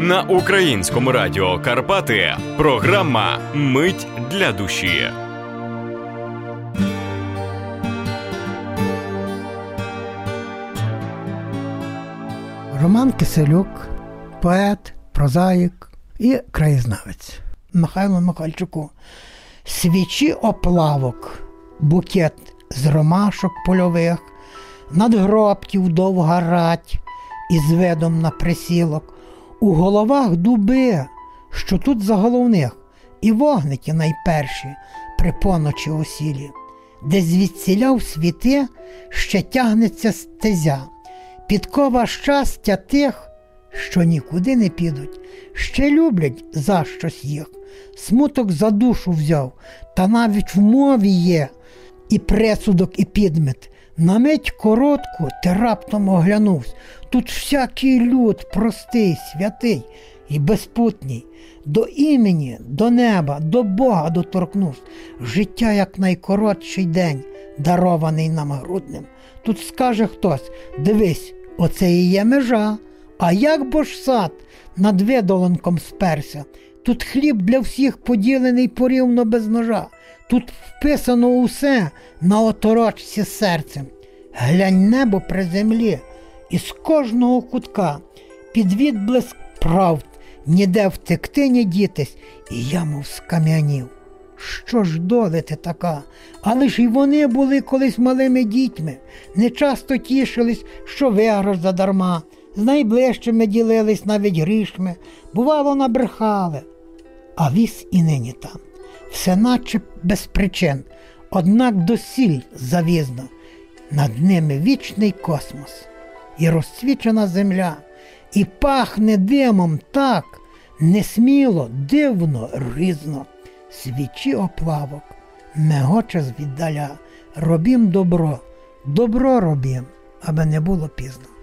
на українському радіо Карпати. Програма Мить для душі. Роман Киселюк, поет, прозаїк і краєзнавець Михайло Михальчуку. Свічі оплавок, букет з ромашок польових, надгробків довга рать із видом на присілок, у головах дуби, що тут за головних, і вогники найперші при поночі осілі, де звідсіля в світи ще тягнеться стезя, підкова щастя тих, що нікуди не підуть, ще люблять за щось їх, смуток за душу взяв, та навіть в мові є і пресудок, і підмет. На мить коротку ти раптом оглянувся. Тут всякий люд простий, святий і безпутній, до імені, до неба, до Бога доторкнувся. Життя як найкоротший день, дарований нам грудним. Тут скаже хтось: дивись, оце і є межа. А як бо ж сад над видолонком сперся? Тут хліб для всіх поділений порівно без ножа. Тут вписано усе на оторочці серцем. Глянь небо при землі, і з кожного кутка під відблиск правд ніде втекти, ні дітись, і я мов скам'янів. Що ж доли ти така? Але ж і вони були колись малими дітьми, не часто тішились, що виграш задарма, з найближчими ділились навіть грішми, бувало, набрехали. А віс і нині там, все наче без причин, однак досіль завізно, над ними вічний космос, і розцвічена земля, і пахне димом так несміло, дивно, ризно свічі оплавок, мегоче звіддаля, робім добро, добро робім, аби не було пізно.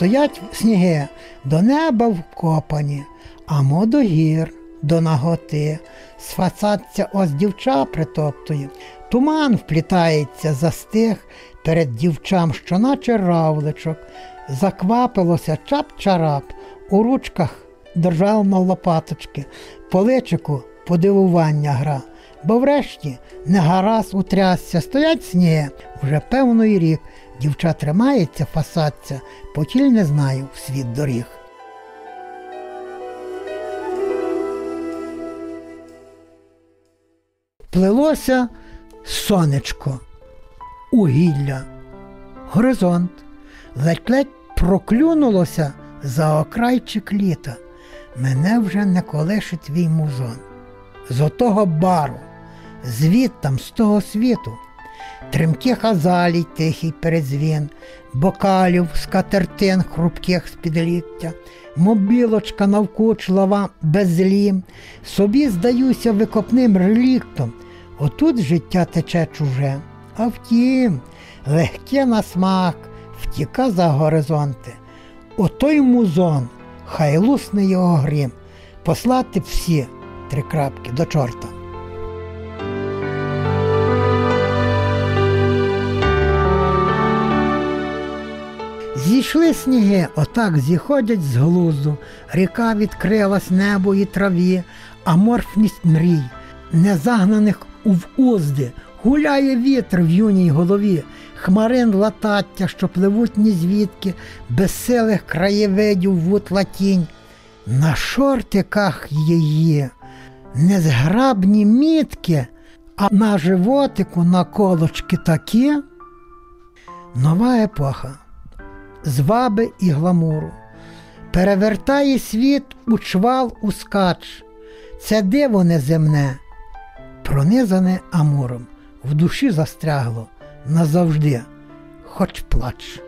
Стоять сніги. До неба вкопані, а мо до гір, до наготи, сфацаться ось дівча притоптує, туман вплітається за стих, перед дівчам, що наче равличок, заквапилося чап-чарап, у ручках держав на лопаточки, по личику подивування гра, бо врешті не гаразд утрясся, стоять сніги вже певний рік. Дівча тримається, фасаться, потіль не знаю в світ доріг. Плелося сонечко угілля, горизонт, ледь-ледь проклюнулося за окрайчик літа. Мене вже не колеше твій музон. З отого бару, звідтам, з того світу, тремкі хазалій, тихий передзвін, бокалів, скатертин хрупких з підліття, мобілочка навкучлива безлім, собі здаюся викопним реліктом. Отут життя тече чуже. А втім, легке на смак втіка за горизонти. Отой музон, хай лусне його грім, послати всі три крапки до чорта. Зійшли сніги, отак зіходять з глузду, ріка відкрилась небо і траві, аморфність мрій, незагнаних у узди, Гуляє вітер в юній голові, хмарин латаття, що пливуть ні звідки, безсилих краєвидів вутла тінь. На шортиках її незграбні мітки, а на животику наколочки такі. Нова епоха, зваби і гламуру, перевертає світ у чвал у скач. Це диво неземне, пронизане амуром в душі застрягло назавжди, хоч плач.